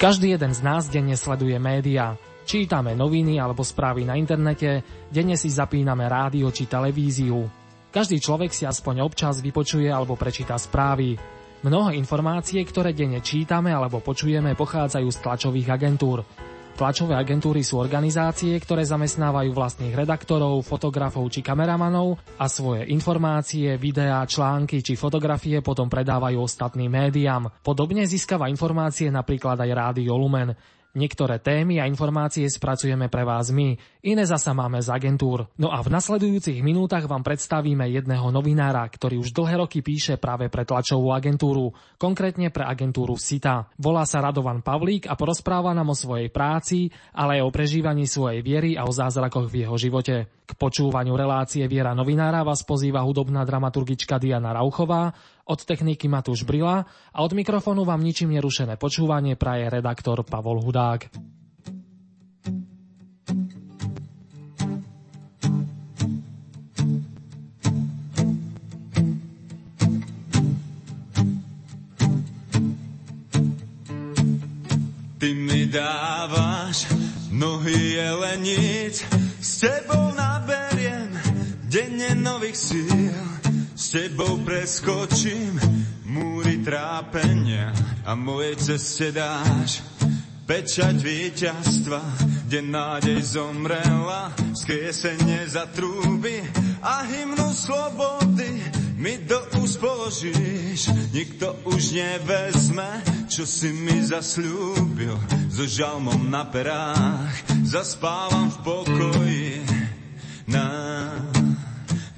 Každý jeden z nás denne sleduje médiá. Čítame noviny alebo správy na internete, denne si zapíname rádio či televíziu. Každý človek si aspoň občas vypočuje alebo prečíta správy. Mnohé informácie, ktoré denne čítame alebo počujeme, pochádzajú z tlačových agentúr. Tlačové agentúry sú organizácie, ktoré zamestnávajú vlastných redaktorov, fotografov či kameramanov a svoje informácie, videá, články či fotografie potom predávajú ostatným médiám. Podobne získava informácie napríklad aj Rádio Lumen. Niektoré témy a informácie spracujeme pre vás my, iné zasa máme z agentúr. No a v nasledujúcich minútach vám predstavíme jedného novinára, ktorý už dlhé roky píše práve pre tlačovú agentúru, konkrétne pre agentúru SITA. Volá sa Radovan Pavlík a porozpráva nám o svojej práci, ale aj o prežívaní svojej viery a o zázrakoch v jeho živote. K počúvaniu relácie Viera novinára vás pozýva hudobná dramaturgička Diana Rauchová, od techniky Matúš Brila a od mikrofónu vám ničím nerušené počúvanie praje redaktor Pavol Hudák. Ty mi dávaš nohy jeleníc, s tebou naberiem denne nových síl, s tebou preskočím múry trápenia a mojej ceste dáš pečať víťazstva, kde nádej zomrela, skriesenie za trúby a hymnu slobody mi do úst. Nikto už nevezme, čo si mi zasľúbil. So žalmom na perách zaspávam v pokoji.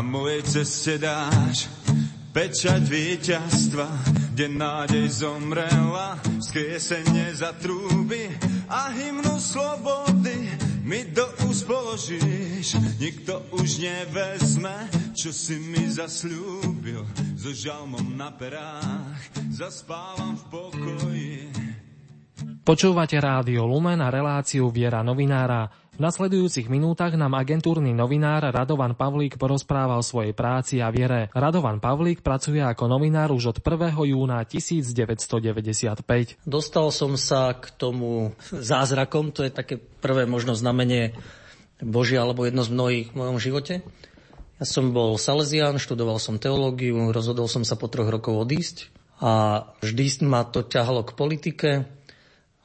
a mojej ceste dáš pečať víťazstva, kde nádej zomrela, skriesenie za trúby a hymnu slobody mi do úst položíš. Nikto už nevezme, čo si mi zasľúbil. So žalmom na perách zaspávam v pokoji. Počúvate rádio Lumen a reláciu Viera novinára. V nasledujúcich minútach nám agentúrny novinár Radovan Pavlík porozprával o svojej práci a viere. Radovan Pavlík pracuje ako novinár už od 1. júna 1995. Dostal som sa k tomu zázrakom, to je také prvé možno znamenie Božia alebo jedno z mnohých v mojom živote. Ja som bol Salesian, študoval som teológiu, rozhodol som sa po troch rokov odísť a vždy ma to ťahalo k politike,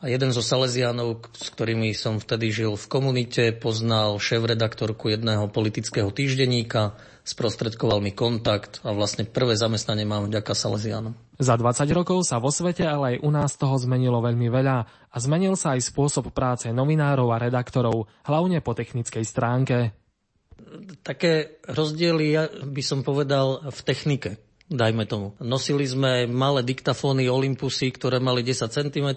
a jeden zo Salesianov, s ktorými som vtedy žil v komunite, poznal šéf-redaktorku jedného politického týždenníka, sprostredkoval mi kontakt a vlastne prvé zamestnanie mám vďaka Salesianom. Za 20 rokov sa vo svete, ale aj u nás toho zmenilo veľmi veľa a zmenil sa aj spôsob práce novinárov a redaktorov, hlavne po technickej stránke. Také rozdiely, ja by som povedal, v technike dajme tomu. Nosili sme malé diktafóny Olympusy, ktoré mali 10 cm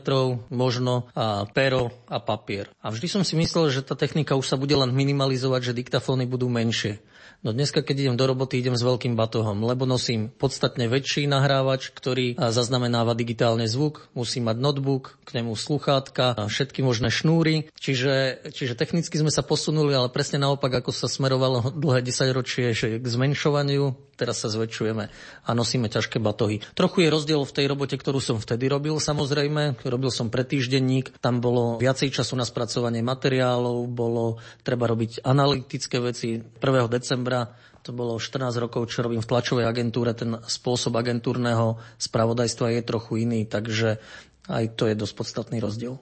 možno a pero a papier. A vždy som si myslel, že tá technika už sa bude len minimalizovať, že diktafóny budú menšie. No dneska, keď idem do roboty, idem s veľkým batohom, lebo nosím podstatne väčší nahrávač, ktorý zaznamenáva digitálne zvuk, musí mať notebook, k nemu sluchátka, všetky možné šnúry. Čiže, čiže technicky sme sa posunuli, ale presne naopak, ako sa smerovalo dlhé desaťročie k zmenšovaniu, teraz sa zväčšujeme a nosíme ťažké batohy. Trochu je rozdiel v tej robote, ktorú som vtedy robil, samozrejme. Robil som pre týždenník, tam bolo viacej času na spracovanie materiálov, bolo treba robiť analytické veci. 1. decembra to bolo 14 rokov, čo robím v tlačovej agentúre, ten spôsob agentúrneho spravodajstva je trochu iný, takže aj to je dosť podstatný rozdiel.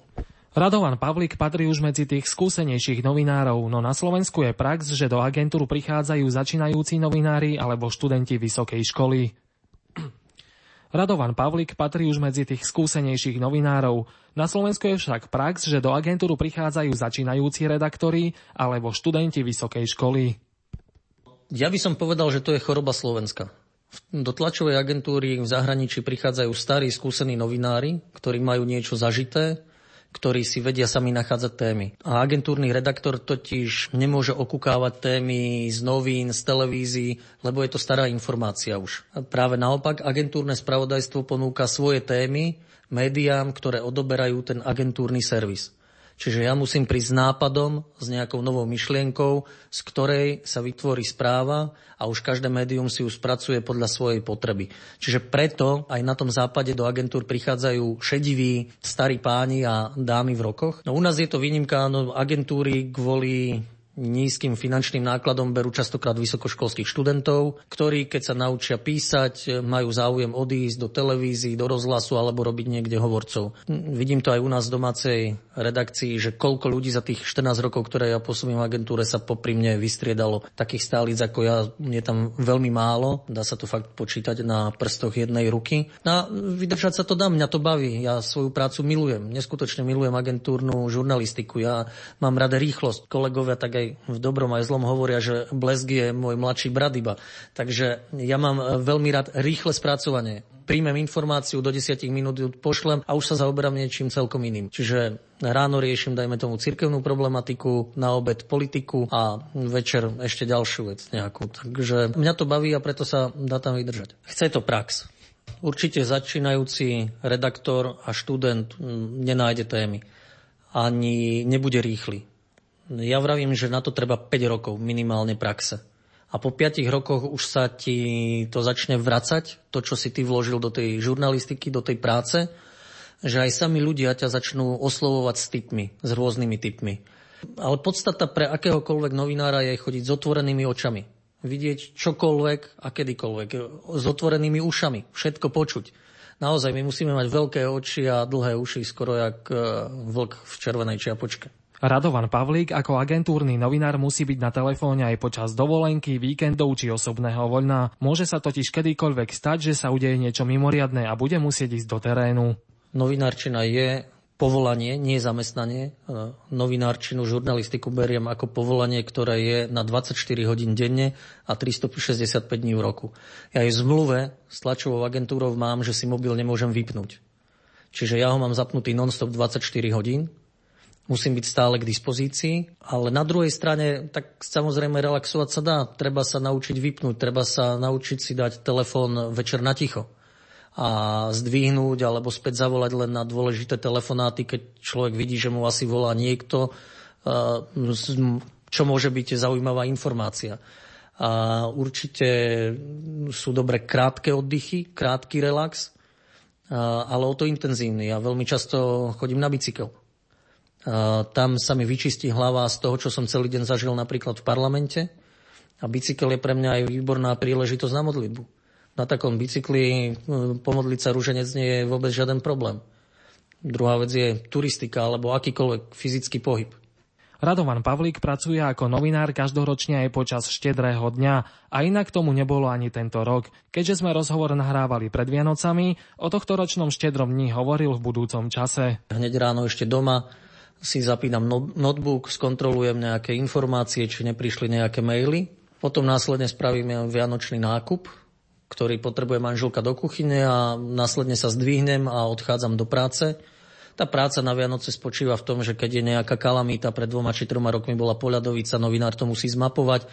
Radovan Pavlik patrí už medzi tých skúsenejších novinárov, no na Slovensku je prax, že do agentúru prichádzajú začínajúci novinári alebo študenti vysokej školy. Radovan Pavlik patrí už medzi tých skúsenejších novinárov. Na Slovensku je však prax, že do agentúru prichádzajú začínajúci redaktori alebo študenti vysokej školy. Ja by som povedal, že to je choroba Slovenska. Do tlačovej agentúry v zahraničí prichádzajú starí, skúsení novinári, ktorí majú niečo zažité, ktorí si vedia sami nachádzať témy. A agentúrny redaktor totiž nemôže okukávať témy z novín, z televízií, lebo je to stará informácia už. A práve naopak, agentúrne spravodajstvo ponúka svoje témy médiám, ktoré odoberajú ten agentúrny servis. Čiže ja musím prísť s nápadom, s nejakou novou myšlienkou, z ktorej sa vytvorí správa a už každé médium si ju spracuje podľa svojej potreby. Čiže preto aj na tom západe do agentúr prichádzajú šediví starí páni a dámy v rokoch. No u nás je to výnimka, no agentúry kvôli nízkym finančným nákladom berú častokrát vysokoškolských študentov, ktorí keď sa naučia písať, majú záujem odísť do televízií, do rozhlasu alebo robiť niekde hovorcov. Vidím to aj u nás v domácej redakcii, že koľko ľudí za tých 14 rokov, ktoré ja pôsobím v agentúre, sa popri mne vystriedalo. Takých stálic ako ja je tam veľmi málo, dá sa to fakt počítať na prstoch jednej ruky. A vydržať sa to dá, mňa to baví. Ja svoju prácu milujem, neskutočne milujem agentúrnu žurnalistiku. Ja mám rada rýchlosť. Kolegovia tak aj v dobrom aj zlom hovoria, že blesk je môj mladší brat iba. Takže ja mám veľmi rád rýchle spracovanie. Príjmem informáciu, do 10 minút ju pošlem a už sa zaoberám niečím celkom iným. Čiže ráno riešim, dajme tomu, cirkevnú problematiku, na obed politiku a večer ešte ďalšiu vec nejakú. Takže mňa to baví a preto sa dá tam vydržať. Chce to prax. Určite začínajúci redaktor a študent nenájde témy. Ani nebude rýchly ja vravím, že na to treba 5 rokov minimálne praxe. A po 5 rokoch už sa ti to začne vracať, to, čo si ty vložil do tej žurnalistiky, do tej práce, že aj sami ľudia ťa začnú oslovovať s typmi, s rôznymi typmi. Ale podstata pre akéhokoľvek novinára je chodiť s otvorenými očami. Vidieť čokoľvek a kedykoľvek. S otvorenými ušami. Všetko počuť. Naozaj, my musíme mať veľké oči a dlhé uši, skoro jak eh, vlk v červenej čiapočke. Radovan Pavlík ako agentúrny novinár musí byť na telefóne aj počas dovolenky, víkendov či osobného voľna. Môže sa totiž kedykoľvek stať, že sa udeje niečo mimoriadné a bude musieť ísť do terénu. Novinárčina je povolanie, nie zamestnanie. E, novinárčinu, žurnalistiku beriem ako povolanie, ktoré je na 24 hodín denne a 365 dní v roku. Ja aj v zmluve s tlačovou agentúrou mám, že si mobil nemôžem vypnúť. Čiže ja ho mám zapnutý non-stop 24 hodín musím byť stále k dispozícii, ale na druhej strane, tak samozrejme relaxovať sa dá. Treba sa naučiť vypnúť, treba sa naučiť si dať telefón večer na ticho a zdvihnúť alebo späť zavolať len na dôležité telefonáty, keď človek vidí, že mu asi volá niekto, čo môže byť zaujímavá informácia. A určite sú dobre krátke oddychy, krátky relax, ale o to intenzívny. Ja veľmi často chodím na bicykel tam sa mi vyčistí hlava z toho, čo som celý deň zažil napríklad v parlamente. A bicykel je pre mňa aj výborná príležitosť na modlitbu. Na takom bicykli hm, pomodliť sa rúženec nie je vôbec žiaden problém. Druhá vec je turistika alebo akýkoľvek fyzický pohyb. Radovan Pavlík pracuje ako novinár každoročne aj počas štedrého dňa a inak tomu nebolo ani tento rok. Keďže sme rozhovor nahrávali pred Vianocami, o tohto ročnom štedrom dni hovoril v budúcom čase. Hneď ráno ešte doma si zapínam no- notebook, skontrolujem nejaké informácie, či neprišli nejaké maily. Potom následne spravím vianočný nákup, ktorý potrebuje manželka do kuchyne a následne sa zdvihnem a odchádzam do práce. Tá práca na Vianoce spočíva v tom, že keď je nejaká kalamita, pred dvoma či troma rokmi bola poľadovica, novinár to musí zmapovať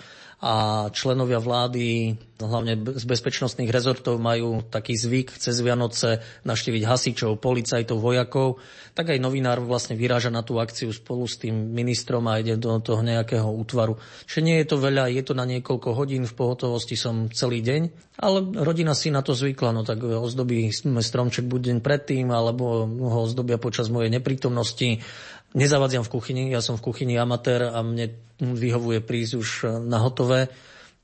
a členovia vlády, hlavne z bezpečnostných rezortov, majú taký zvyk cez Vianoce naštíviť hasičov, policajtov, vojakov, tak aj novinár vlastne vyráža na tú akciu spolu s tým ministrom a ide do toho nejakého útvaru. Čiže nie je to veľa, je to na niekoľko hodín, v pohotovosti som celý deň, ale rodina si na to zvykla, no tak ozdobí stromček buď deň predtým, alebo ho ozdobia počas mojej neprítomnosti Nezavadziam v kuchyni, ja som v kuchyni amatér a mne vyhovuje prísť už na hotové,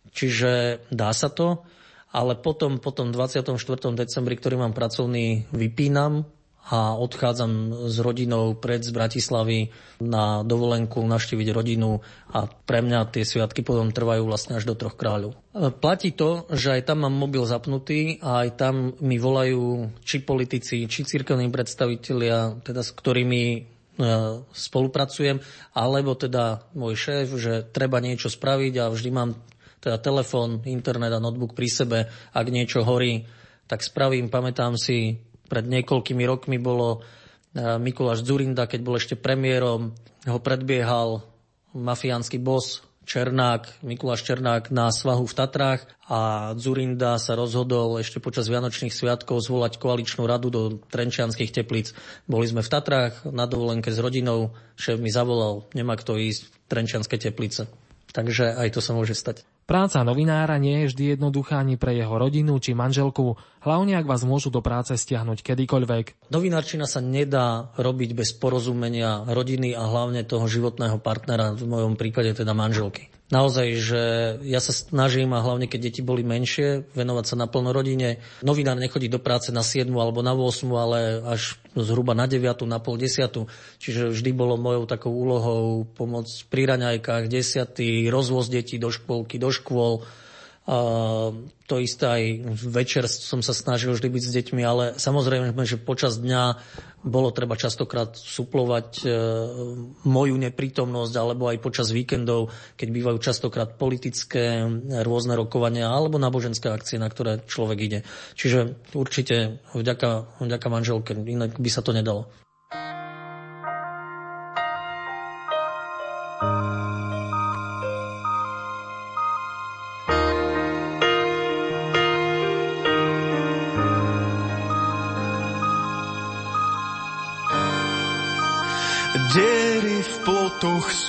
čiže dá sa to, ale potom, potom 24. decembri, ktorý mám pracovný, vypínam a odchádzam s rodinou pred z Bratislavy na dovolenku navštíviť rodinu a pre mňa tie sviatky potom trvajú vlastne až do troch kráľov. Platí to, že aj tam mám mobil zapnutý a aj tam mi volajú či politici, či cirkevní predstavitelia, teda s ktorými E, spolupracujem, alebo teda môj šéf, že treba niečo spraviť a vždy mám teda telefón, internet a notebook pri sebe. Ak niečo horí, tak spravím. Pamätám si, pred niekoľkými rokmi bolo Mikuláš Zurinda, keď bol ešte premiérom, ho predbiehal mafiánsky bos Černák, Mikuláš Černák na svahu v Tatrách a Zurinda sa rozhodol ešte počas Vianočných sviatkov zvolať koaličnú radu do Trenčianských teplíc. Boli sme v Tatrách na dovolenke s rodinou, šéf mi zavolal, nemá kto ísť v Trenčianske teplice. Takže aj to sa môže stať. Práca novinára nie je vždy jednoduchá ani pre jeho rodinu či manželku, hlavne ak vás môžu do práce stiahnuť kedykoľvek. Novinárčina sa nedá robiť bez porozumenia rodiny a hlavne toho životného partnera, v mojom prípade teda manželky naozaj, že ja sa snažím, a hlavne keď deti boli menšie, venovať sa naplno rodine. Novinár nechodí do práce na 7 alebo na 8, ale až zhruba na 9, na pol 10. Čiže vždy bolo mojou takou úlohou pomoc pri raňajkách, desiatý, rozvoz detí do škôlky, do škôl, to isté aj večer som sa snažil vždy byť s deťmi, ale samozrejme, že počas dňa bolo treba častokrát suplovať e, moju neprítomnosť alebo aj počas víkendov, keď bývajú častokrát politické rôzne rokovania alebo náboženské akcie, na ktoré človek ide. Čiže určite vďaka, vďaka manželke, inak by sa to nedalo.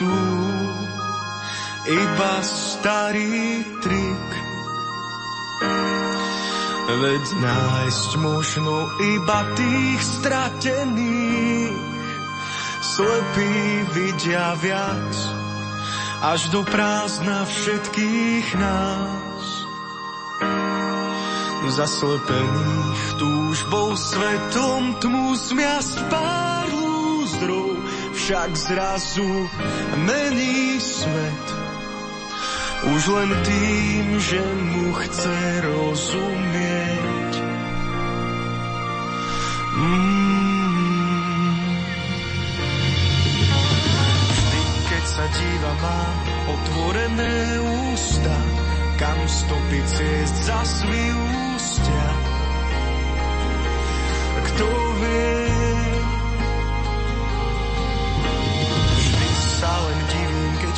Sú iba starý trik. Veď nájsť možno iba tých stratených. Slepí vidia viac, až do prázdna všetkých nás. Zaslepených túžbou svetom tmu zmiasť pár lúzdrov však zrazu mení svet. Už len tým, že mu chce rozumieť. Mm. Vždy, keď sa díva, mám otvorené ústa, kam stopy ciest za svý ústia. Kto vie,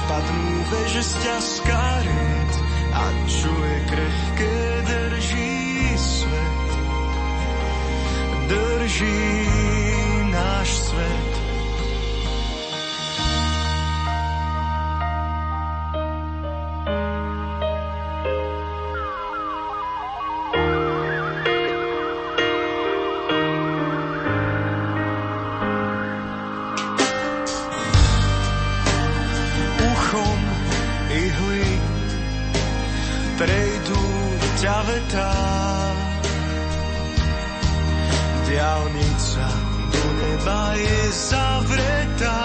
padnú veže z ťažká a čo je krehké drží svet. Drží náš svet. je zavretá.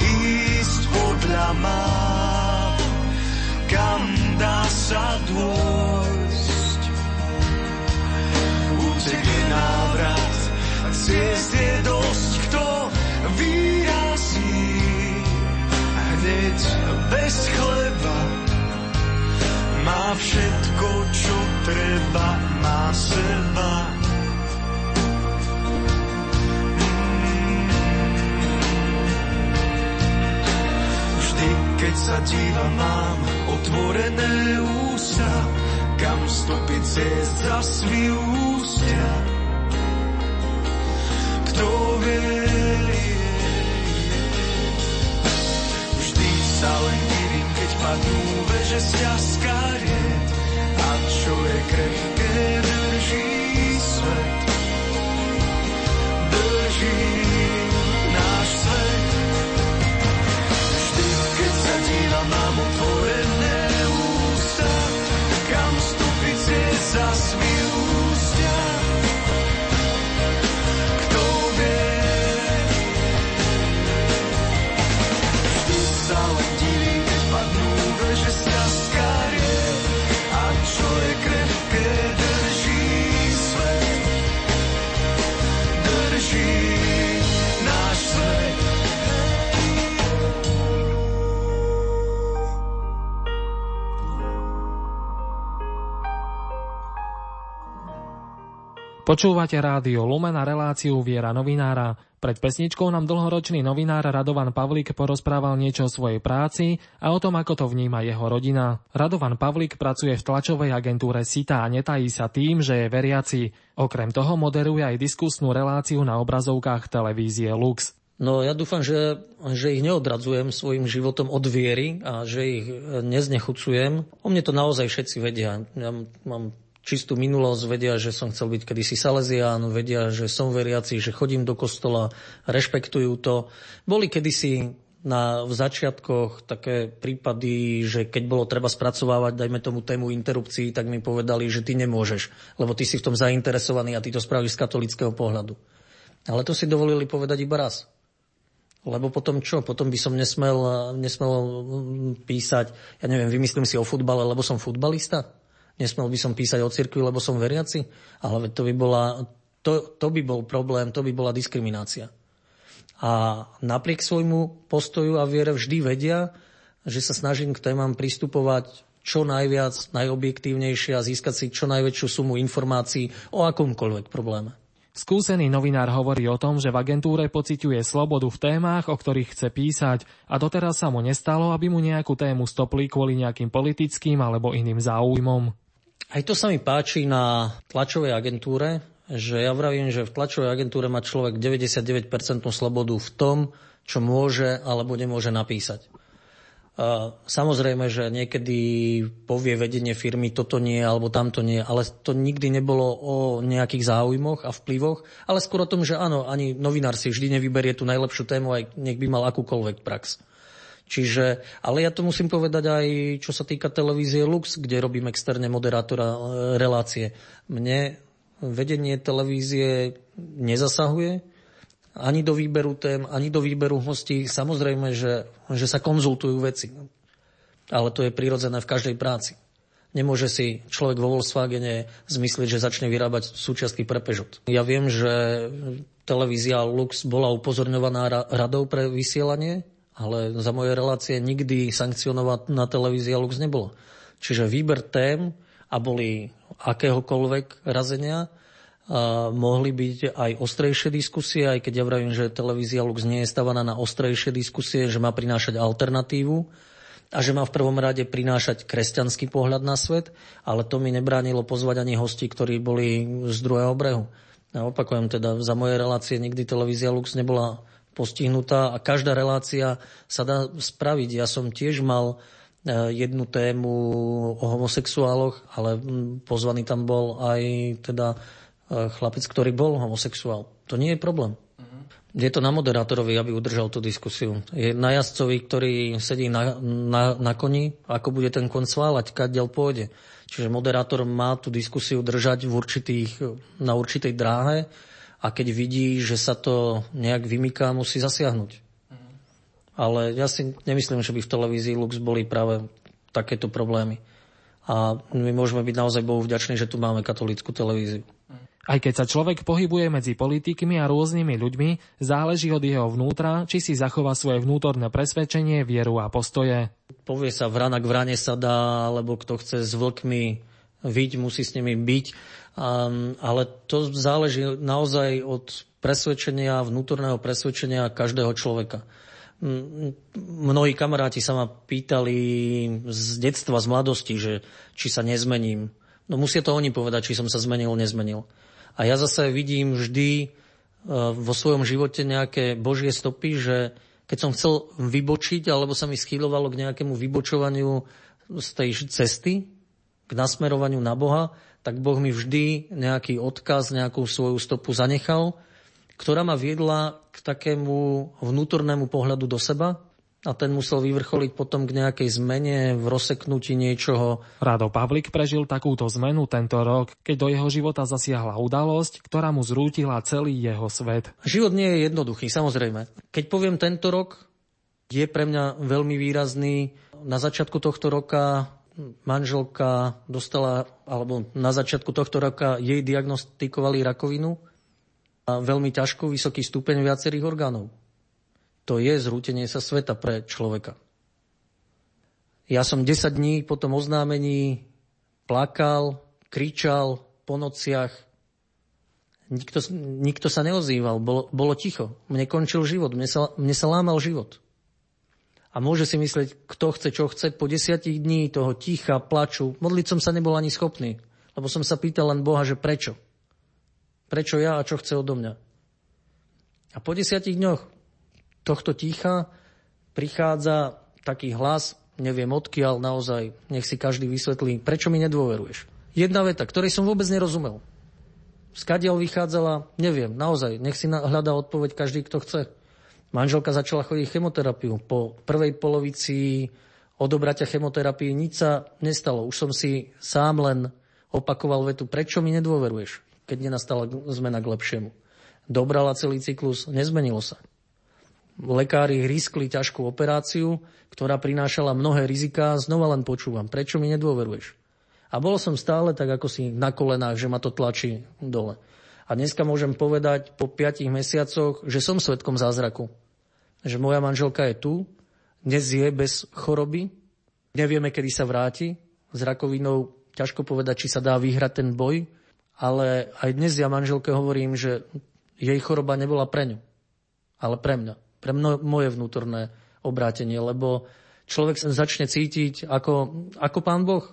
Ísť podľa map, kam dá sa dôjsť. Útek je návrat, ciest je dosť, kto vyrazí hneď bez chleba. Má všetko, čo treba, má seba. Keď sa dívam, mám otvorené ústa, kam stopice zas vyústia. Kto vie, vždy sa len divím, keď padnú veže z ťaskarie, a čo je krehké, drží svet. Drží Počúvate rádio Lumena reláciu Viera novinára. Pred pesničkou nám dlhoročný novinár Radovan Pavlik porozprával niečo o svojej práci a o tom, ako to vníma jeho rodina. Radovan Pavlik pracuje v tlačovej agentúre SITA a netají sa tým, že je veriaci. Okrem toho moderuje aj diskusnú reláciu na obrazovkách televízie Lux. No ja dúfam, že, že ich neodradzujem svojim životom od viery a že ich neznechucujem. O mne to naozaj všetci vedia. Ja mám čistú minulosť, vedia, že som chcel byť kedysi Salesián, vedia, že som veriaci, že chodím do kostola, rešpektujú to. Boli kedysi na, v začiatkoch také prípady, že keď bolo treba spracovávať, dajme tomu tému interrupcií, tak mi povedali, že ty nemôžeš, lebo ty si v tom zainteresovaný a ty to spravíš z katolického pohľadu. Ale to si dovolili povedať iba raz. Lebo potom čo? Potom by som nesmel, nesmel písať, ja neviem, vymyslím si o futbale, lebo som futbalista? Nesmel by som písať o cirkvi, lebo som veriaci? Ale to by, bola, to, to by bol problém, to by bola diskriminácia. A napriek svojmu postoju a viere vždy vedia, že sa snažím k témam pristupovať čo najviac, najobjektívnejšie a získať si čo najväčšiu sumu informácií o akomkoľvek probléme. Skúsený novinár hovorí o tom, že v agentúre pociťuje slobodu v témach, o ktorých chce písať a doteraz sa mu nestalo, aby mu nejakú tému stopli kvôli nejakým politickým alebo iným záujmom. Aj to sa mi páči na tlačovej agentúre, že ja vravím, že v tlačovej agentúre má človek 99% slobodu v tom, čo môže alebo nemôže napísať. Samozrejme, že niekedy povie vedenie firmy toto nie alebo tamto nie, ale to nikdy nebolo o nejakých záujmoch a vplyvoch, ale skôr o tom, že áno, ani novinár si vždy nevyberie tú najlepšiu tému, aj nech by mal akúkoľvek prax. Čiže, ale ja to musím povedať aj, čo sa týka televízie Lux, kde robím externe moderátora e, relácie. Mne vedenie televízie nezasahuje ani do výberu tém, ani do výberu hostí. Samozrejme, že, že sa konzultujú veci. Ale to je prirodzené v každej práci. Nemôže si človek vo Volkswagene zmyslieť, že začne vyrábať súčiastky pre Peugeot. Ja viem, že televízia Lux bola upozorňovaná radou pre vysielanie ale za moje relácie nikdy sankcionovaná televízia Lux nebola. Čiže výber tém a boli akéhokoľvek razenia, a mohli byť aj ostrejšie diskusie, aj keď ja vravím, že televízia Lux nie je stavaná na ostrejšie diskusie, že má prinášať alternatívu a že má v prvom rade prinášať kresťanský pohľad na svet, ale to mi nebránilo pozvať ani hosti, ktorí boli z druhého brehu. Ja opakujem teda, za moje relácie nikdy televízia Lux nebola postihnutá a každá relácia sa dá spraviť. Ja som tiež mal e, jednu tému o homosexuáloch, ale pozvaný tam bol aj teda e, chlapec, ktorý bol homosexuál. To nie je problém. Je to na moderátorovi, aby udržal tú diskusiu. Je na jazdcovi, ktorý sedí na, na, na koni, ako bude ten kon sválať, kadiaľ pôjde. Čiže moderátor má tú diskusiu držať v určitých, na určitej dráhe a keď vidí, že sa to nejak vymyká, musí zasiahnuť. Ale ja si nemyslím, že by v televízii Lux boli práve takéto problémy. A my môžeme byť naozaj Bohu vďační, že tu máme katolickú televíziu. Aj keď sa človek pohybuje medzi politikmi a rôznymi ľuďmi, záleží od jeho vnútra, či si zachová svoje vnútorné presvedčenie, vieru a postoje. Povie sa vrana k vrane sa dá, alebo kto chce s vlkmi vyť, musí s nimi byť. Ale to záleží naozaj od presvedčenia, vnútorného presvedčenia každého človeka. Mnohí kamaráti sa ma pýtali z detstva, z mladosti, že či sa nezmením. No musia to oni povedať, či som sa zmenil, nezmenil. A ja zase vidím vždy uh, vo svojom živote nejaké božie stopy, že keď som chcel vybočiť, alebo sa mi schýlovalo k nejakému vybočovaniu z tej cesty, k nasmerovaniu na Boha, tak Boh mi vždy nejaký odkaz, nejakú svoju stopu zanechal, ktorá ma viedla k takému vnútornému pohľadu do seba a ten musel vyvrcholiť potom k nejakej zmene v rozseknutí niečoho. Rado Pavlik prežil takúto zmenu tento rok, keď do jeho života zasiahla udalosť, ktorá mu zrútila celý jeho svet. Život nie je jednoduchý, samozrejme. Keď poviem tento rok, je pre mňa veľmi výrazný. Na začiatku tohto roka manželka dostala, alebo na začiatku tohto roka jej diagnostikovali rakovinu a veľmi ťažko vysoký stupeň viacerých orgánov. To je zrútenie sa sveta pre človeka. Ja som 10 dní po tom oznámení plakal, kričal po nociach Nikto, nikto sa neozýval, bolo, bolo ticho. Mne končil život, mne sa, mne sa lámal život. A môže si myslieť, kto chce, čo chce, po desiatich dní toho ticha, plaču. Modliť som sa nebol ani schopný, lebo som sa pýtal len Boha, že prečo. Prečo ja a čo chce odo mňa. A po desiatich dňoch tohto ticha prichádza taký hlas, neviem odkiaľ, naozaj, nech si každý vysvetlí, prečo mi nedôveruješ. Jedna veta, ktorej som vôbec nerozumel. Skadiaľ vychádzala, neviem, naozaj, nech si hľadá odpoveď každý, kto chce. Manželka začala chodiť chemoterapiu. Po prvej polovici odobratia chemoterapii nič sa nestalo. Už som si sám len opakoval vetu, prečo mi nedôveruješ, keď nenastala zmena k lepšiemu. Dobrala celý cyklus, nezmenilo sa. Lekári hrískli ťažkú operáciu, ktorá prinášala mnohé riziká, znova len počúvam, prečo mi nedôveruješ. A bol som stále tak ako si na kolenách, že ma to tlačí dole. A dneska môžem povedať po 5 mesiacoch, že som svetkom zázraku. Že moja manželka je tu, dnes je bez choroby, nevieme, kedy sa vráti. S rakovinou ťažko povedať, či sa dá vyhrať ten boj, ale aj dnes ja manželke hovorím, že jej choroba nebola pre ňu, ale pre mňa, pre mno, moje vnútorné obrátenie, lebo človek sa začne cítiť ako, ako pán Boh.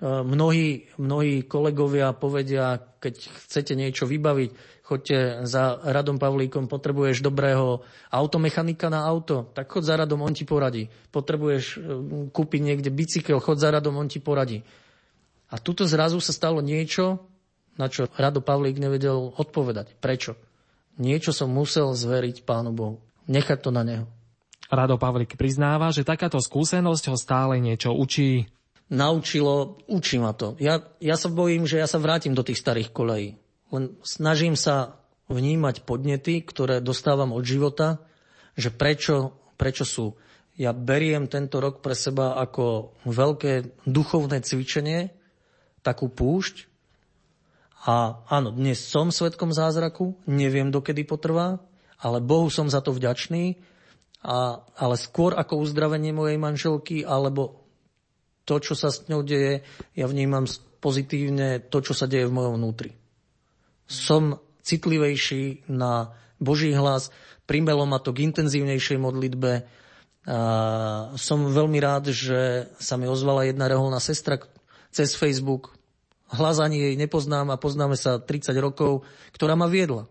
Mnohí, mnohí kolegovia povedia, keď chcete niečo vybaviť, choďte za Radom Pavlíkom, potrebuješ dobrého automechanika na auto, tak chod za Radom, on ti poradí. Potrebuješ e, kúpiť niekde bicykel, chod za Radom, on ti poradí. A tuto zrazu sa stalo niečo, na čo Rado Pavlík nevedel odpovedať. Prečo? Niečo som musel zveriť Pánu Bohu. Nechať to na Neho. Rado Pavlík priznáva, že takáto skúsenosť ho stále niečo učí naučilo, učí ma to. Ja, ja sa bojím, že ja sa vrátim do tých starých kolejí. Len snažím sa vnímať podnety, ktoré dostávam od života, že prečo, prečo sú. Ja beriem tento rok pre seba ako veľké duchovné cvičenie, takú púšť. A áno, dnes som svetkom zázraku, neviem, dokedy potrvá, ale Bohu som za to vďačný. A, ale skôr ako uzdravenie mojej manželky alebo to, čo sa s ňou deje, ja vnímam pozitívne to, čo sa deje v mojom vnútri. Som citlivejší na Boží hlas, primelo ma to k intenzívnejšej modlitbe. A som veľmi rád, že sa mi ozvala jedna reholná sestra cez Facebook. Hlas ani jej nepoznám a poznáme sa 30 rokov, ktorá ma viedla.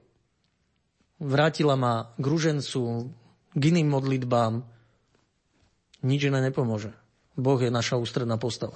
Vrátila ma k ružencu, k iným modlitbám. Nič iné nepomôže. Boh je naša ústredná postava.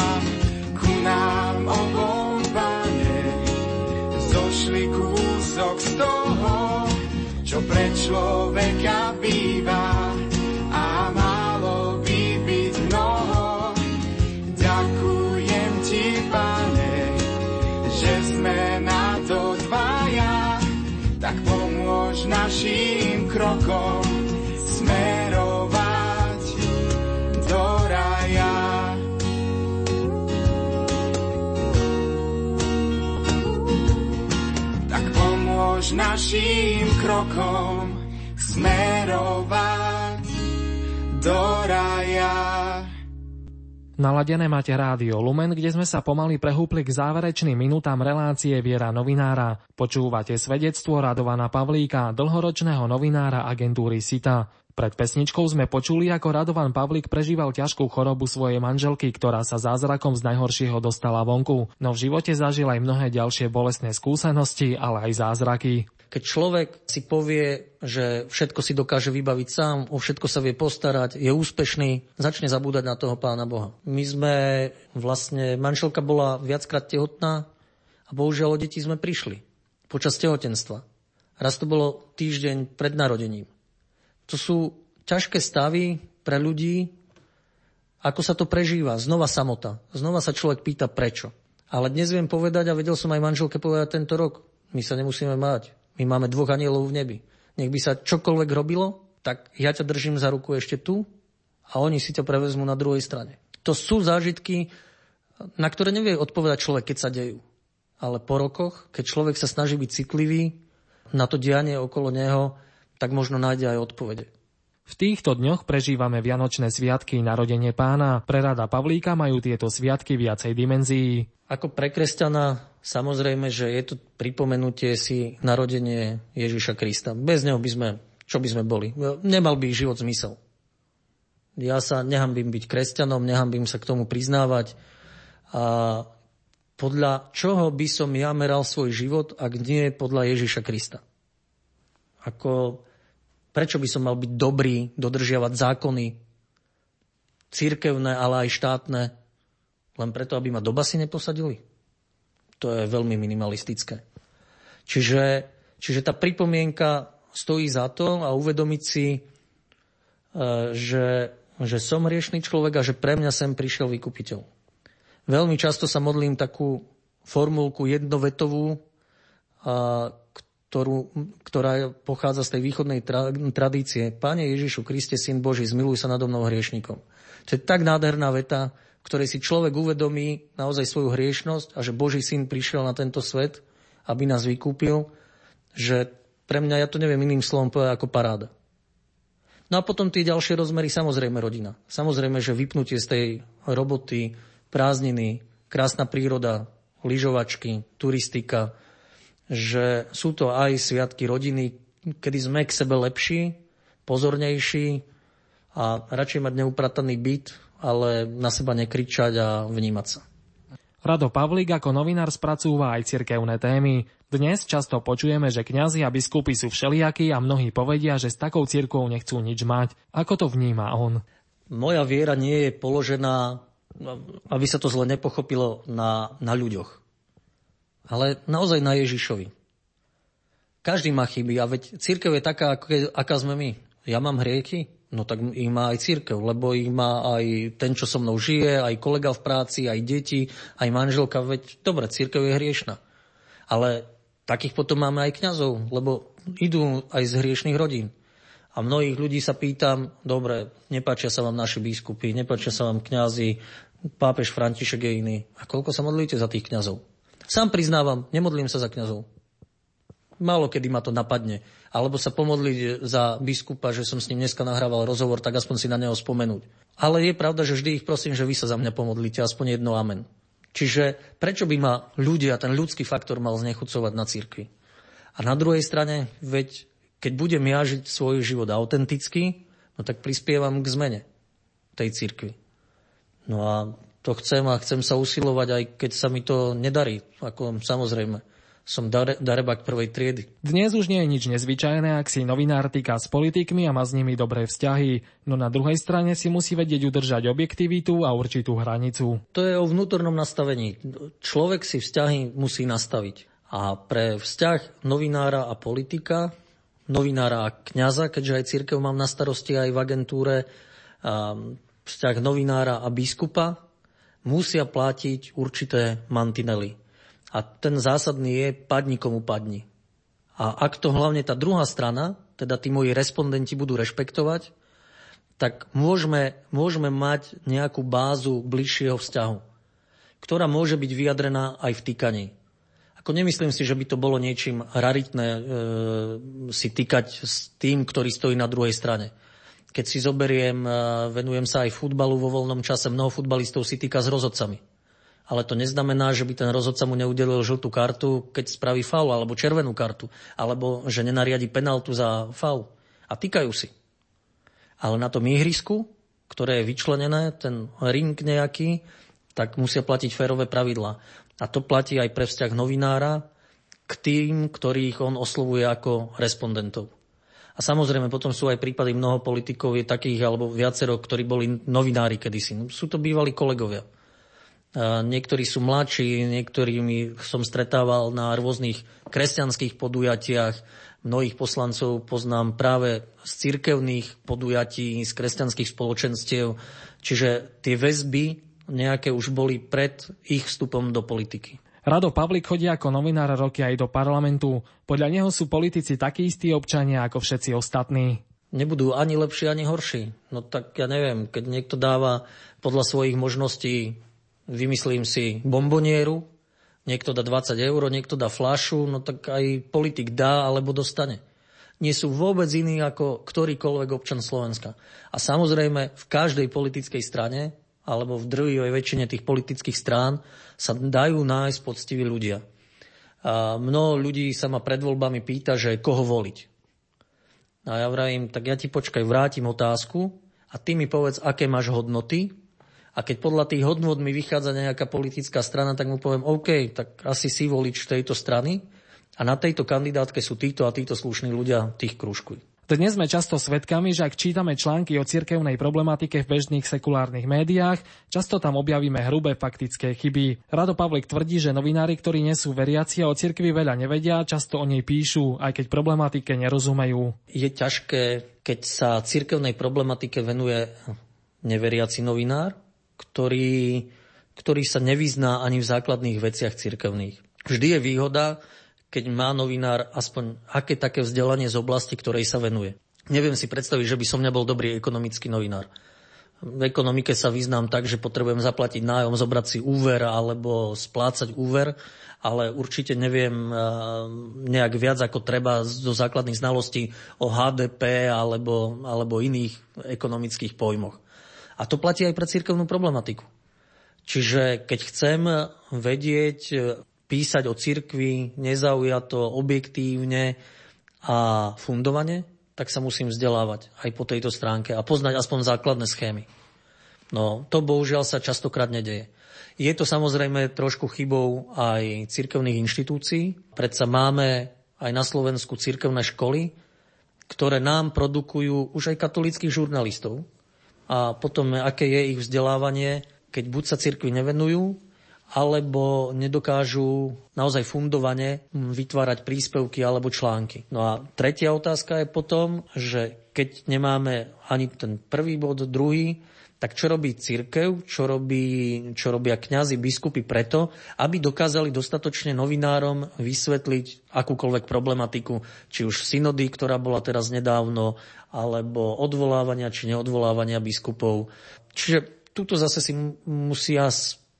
výdobytok z toho, čo pre človeka býva a málo by byť mnoho. Ďakujem ti, pane, že sme na to dvaja, tak pomôž našim krokom. Našim krokom smerovať do raja. Naladené máte rádio Lumen, kde sme sa pomaly prehúpli k záverečným minutám relácie Viera novinára. Počúvate svedectvo Radovana Pavlíka, dlhoročného novinára agentúry SITA. Pred pesničkou sme počuli, ako Radovan Pavlík prežíval ťažkú chorobu svojej manželky, ktorá sa zázrakom z najhoršieho dostala vonku, no v živote zažil aj mnohé ďalšie bolestné skúsenosti, ale aj zázraky. Keď človek si povie, že všetko si dokáže vybaviť sám, o všetko sa vie postarať, je úspešný, začne zabúdať na toho pána Boha. My sme vlastne, manželka bola viackrát tehotná a bohužiaľ o deti sme prišli počas tehotenstva. Raz to bolo týždeň pred narodením. To sú ťažké stavy pre ľudí, ako sa to prežíva. Znova samota. Znova sa človek pýta prečo. Ale dnes viem povedať, a vedel som aj manželke povedať tento rok, my sa nemusíme mať. My máme dvoch anielov v nebi. Nech by sa čokoľvek robilo, tak ja ťa držím za ruku ešte tu a oni si ťa prevezmú na druhej strane. To sú zážitky, na ktoré nevie odpovedať človek, keď sa dejú. Ale po rokoch, keď človek sa snaží byť citlivý na to dianie okolo neho, tak možno nájde aj odpovede. V týchto dňoch prežívame Vianočné sviatky narodenie pána. Pre rada Pavlíka majú tieto sviatky viacej dimenzií. Ako pre kresťana samozrejme, že je to pripomenutie si narodenie Ježiša Krista. Bez neho by sme, čo by sme boli? Nemal by život zmysel. Ja sa nehambím byť kresťanom, nehambím sa k tomu priznávať. A podľa čoho by som ja meral svoj život, ak nie podľa Ježiša Krista? Ako, prečo by som mal byť dobrý, dodržiavať zákony, církevné, ale aj štátne, len preto, aby ma do basy neposadili? To je veľmi minimalistické. Čiže, čiže tá pripomienka stojí za to a uvedomiť si, e, že, že som riešný človek a že pre mňa sem prišiel vykupiteľ. Veľmi často sa modlím takú formulku jednovetovú, ktorú, ktorá pochádza z tej východnej tra, tradície. Pane Ježišu Kriste, Syn Boží, zmiluj sa nado mnou hriešnikom. To je tak nádherná veta, ktorej si človek uvedomí naozaj svoju hriešnosť a že Boží syn prišiel na tento svet, aby nás vykúpil, že pre mňa, ja to neviem iným slovom povedať ako paráda. No a potom tie ďalšie rozmery, samozrejme rodina. Samozrejme, že vypnutie z tej roboty, prázdniny, krásna príroda, lyžovačky, turistika, že sú to aj sviatky rodiny, kedy sme k sebe lepší, pozornejší a radšej mať neuprataný byt, ale na seba nekričať a vnímať sa. Rado Pavlík ako novinár spracúva aj cirkevné témy. Dnes často počujeme, že kňazi a biskupy sú všelijakí a mnohí povedia, že s takou cirkvou nechcú nič mať. Ako to vníma on? Moja viera nie je položená, aby sa to zle nepochopilo, na, na ľuďoch. Ale naozaj na Ježišovi. Každý má chyby a veď církev je taká, aká sme my. Ja mám hriechy, No tak ich má aj církev, lebo ich má aj ten, čo so mnou žije, aj kolega v práci, aj deti, aj manželka. Veď dobre, církev je hriešna. Ale takých potom máme aj kňazov, lebo idú aj z hriešných rodín. A mnohých ľudí sa pýtam, dobre, nepáčia sa vám naši biskupy, nepáčia sa vám kňazi, pápež František je iný. A koľko sa modlíte za tých kňazov? Sám priznávam, nemodlím sa za kňazov. Málo kedy ma to napadne alebo sa pomodliť za biskupa, že som s ním dneska nahrával rozhovor, tak aspoň si na neho spomenúť. Ale je pravda, že vždy ich prosím, že vy sa za mňa pomodlíte, aspoň jedno amen. Čiže prečo by ma ľudia, ten ľudský faktor mal znechucovať na cirkvi? A na druhej strane, veď keď budem ja žiť svoj život autenticky, no tak prispievam k zmene tej cirkvi. No a to chcem a chcem sa usilovať, aj keď sa mi to nedarí, ako samozrejme som dare, darebak prvej triedy. Dnes už nie je nič nezvyčajné, ak si novinár týka s politikmi a má s nimi dobré vzťahy, no na druhej strane si musí vedieť udržať objektivitu a určitú hranicu. To je o vnútornom nastavení. Človek si vzťahy musí nastaviť. A pre vzťah novinára a politika novinára a kňaza, keďže aj církev mám na starosti aj v agentúre, vzťah novinára a biskupa, musia platiť určité mantinely. A ten zásadný je padni komu padni. A ak to hlavne tá druhá strana, teda tí moji respondenti budú rešpektovať, tak môžeme, môžeme mať nejakú bázu bližšieho vzťahu, ktorá môže byť vyjadrená aj v týkaní. Ako nemyslím si, že by to bolo niečím raritné e, si týkať s tým, ktorý stojí na druhej strane. Keď si zoberiem, e, venujem sa aj futbalu vo voľnom čase, mnoho futbalistov si týka s rozhodcami. Ale to neznamená, že by ten rozhodca mu neudelil žltú kartu, keď spraví faul, alebo červenú kartu, alebo že nenariadi penaltu za faul. A týkajú si. Ale na tom ihrisku, ktoré je vyčlenené, ten ring nejaký, tak musia platiť férové pravidlá. A to platí aj pre vzťah novinára k tým, ktorých on oslovuje ako respondentov. A samozrejme potom sú aj prípady mnoho politikov, je takých alebo viacero, ktorí boli novinári kedysi. No, sú to bývalí kolegovia. Niektorí sú mladší, niektorými som stretával na rôznych kresťanských podujatiach. Mnohých poslancov poznám práve z cirkevných podujatí, z kresťanských spoločenstiev. Čiže tie väzby nejaké už boli pred ich vstupom do politiky. Rado Pavlik chodí ako novinár roky aj do parlamentu. Podľa neho sú politici takí istí občania ako všetci ostatní. Nebudú ani lepší, ani horší. No tak ja neviem, keď niekto dáva podľa svojich možností, vymyslím si, bombonieru, niekto dá 20 eur, niekto dá flašu, no tak aj politik dá alebo dostane. Nie sú vôbec iní ako ktorýkoľvek občan Slovenska. A samozrejme v každej politickej strane alebo v drvivej väčšine tých politických strán sa dajú nájsť poctiví ľudia. A mnoho ľudí sa ma pred voľbami pýta, že koho voliť. A ja vravím, tak ja ti počkaj, vrátim otázku a ty mi povedz, aké máš hodnoty. A keď podľa tých hodnot mi vychádza nejaká politická strana, tak mu poviem, OK, tak asi si volič tejto strany a na tejto kandidátke sú títo a títo slušní ľudia, tých kružkuj. Dnes sme často svedkami, že ak čítame články o cirkevnej problematike v bežných sekulárnych médiách, často tam objavíme hrubé faktické chyby. Rado Pavlik tvrdí, že novinári, ktorí nesú veriaci a o cirkvi veľa nevedia, často o nej píšu, aj keď problematike nerozumejú. Je ťažké, keď sa cirkevnej problematike venuje neveriaci novinár, ktorý, ktorý sa nevyzná ani v základných veciach cirkevných. Vždy je výhoda, keď má novinár aspoň aké také vzdelanie z oblasti, ktorej sa venuje. Neviem si predstaviť, že by som nebol dobrý ekonomický novinár. V ekonomike sa vyznám tak, že potrebujem zaplatiť nájom, zobrať si úver alebo splácať úver, ale určite neviem eh, nejak viac ako treba zo základných znalostí o HDP alebo, alebo iných ekonomických pojmoch. A to platí aj pre cirkevnú problematiku. Čiže keď chcem vedieť písať o cirkvi nezaujato, objektívne a fundovane, tak sa musím vzdelávať aj po tejto stránke a poznať aspoň základné schémy. No, to bohužiaľ sa častokrát nedeje. Je to samozrejme trošku chybou aj cirkevných inštitúcií. Predsa máme aj na Slovensku cirkevné školy, ktoré nám produkujú už aj katolických žurnalistov. A potom, aké je ich vzdelávanie, keď buď sa cirkvi nevenujú, alebo nedokážu naozaj fundovane vytvárať príspevky alebo články. No a tretia otázka je potom, že keď nemáme ani ten prvý bod, druhý, tak čo robí církev, čo, robí, čo robia kňazi, biskupy preto, aby dokázali dostatočne novinárom vysvetliť akúkoľvek problematiku, či už synody, ktorá bola teraz nedávno, alebo odvolávania či neodvolávania biskupov. Čiže túto zase si musia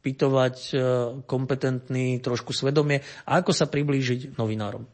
pýtovať e, kompetentný trošku svedomie a ako sa priblížiť novinárom.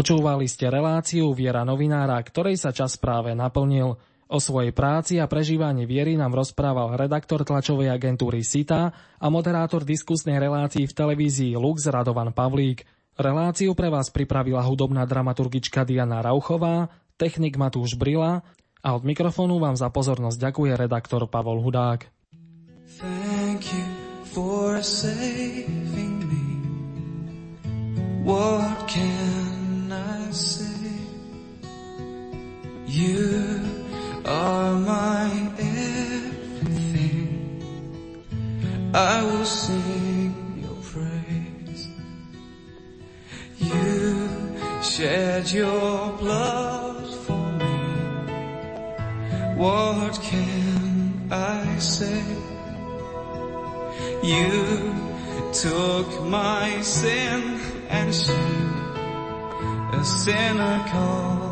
Počúvali ste reláciu Viera novinára, ktorej sa čas práve naplnil. O svojej práci a prežívaní viery nám rozprával redaktor tlačovej agentúry SITA a moderátor diskusnej relácii v televízii Lux Radovan Pavlík. Reláciu pre vás pripravila hudobná dramaturgička Diana Rauchová, technik Matúš Brila a od mikrofónu vám za pozornosť ďakuje redaktor Pavol Hudák. Thank you for saving me. What can I say? You are my everything. I will sing your praise. You shed your blood for me. What can I say? You took my sin and shame, a sinner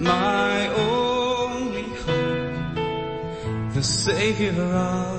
my only hope, the Savior of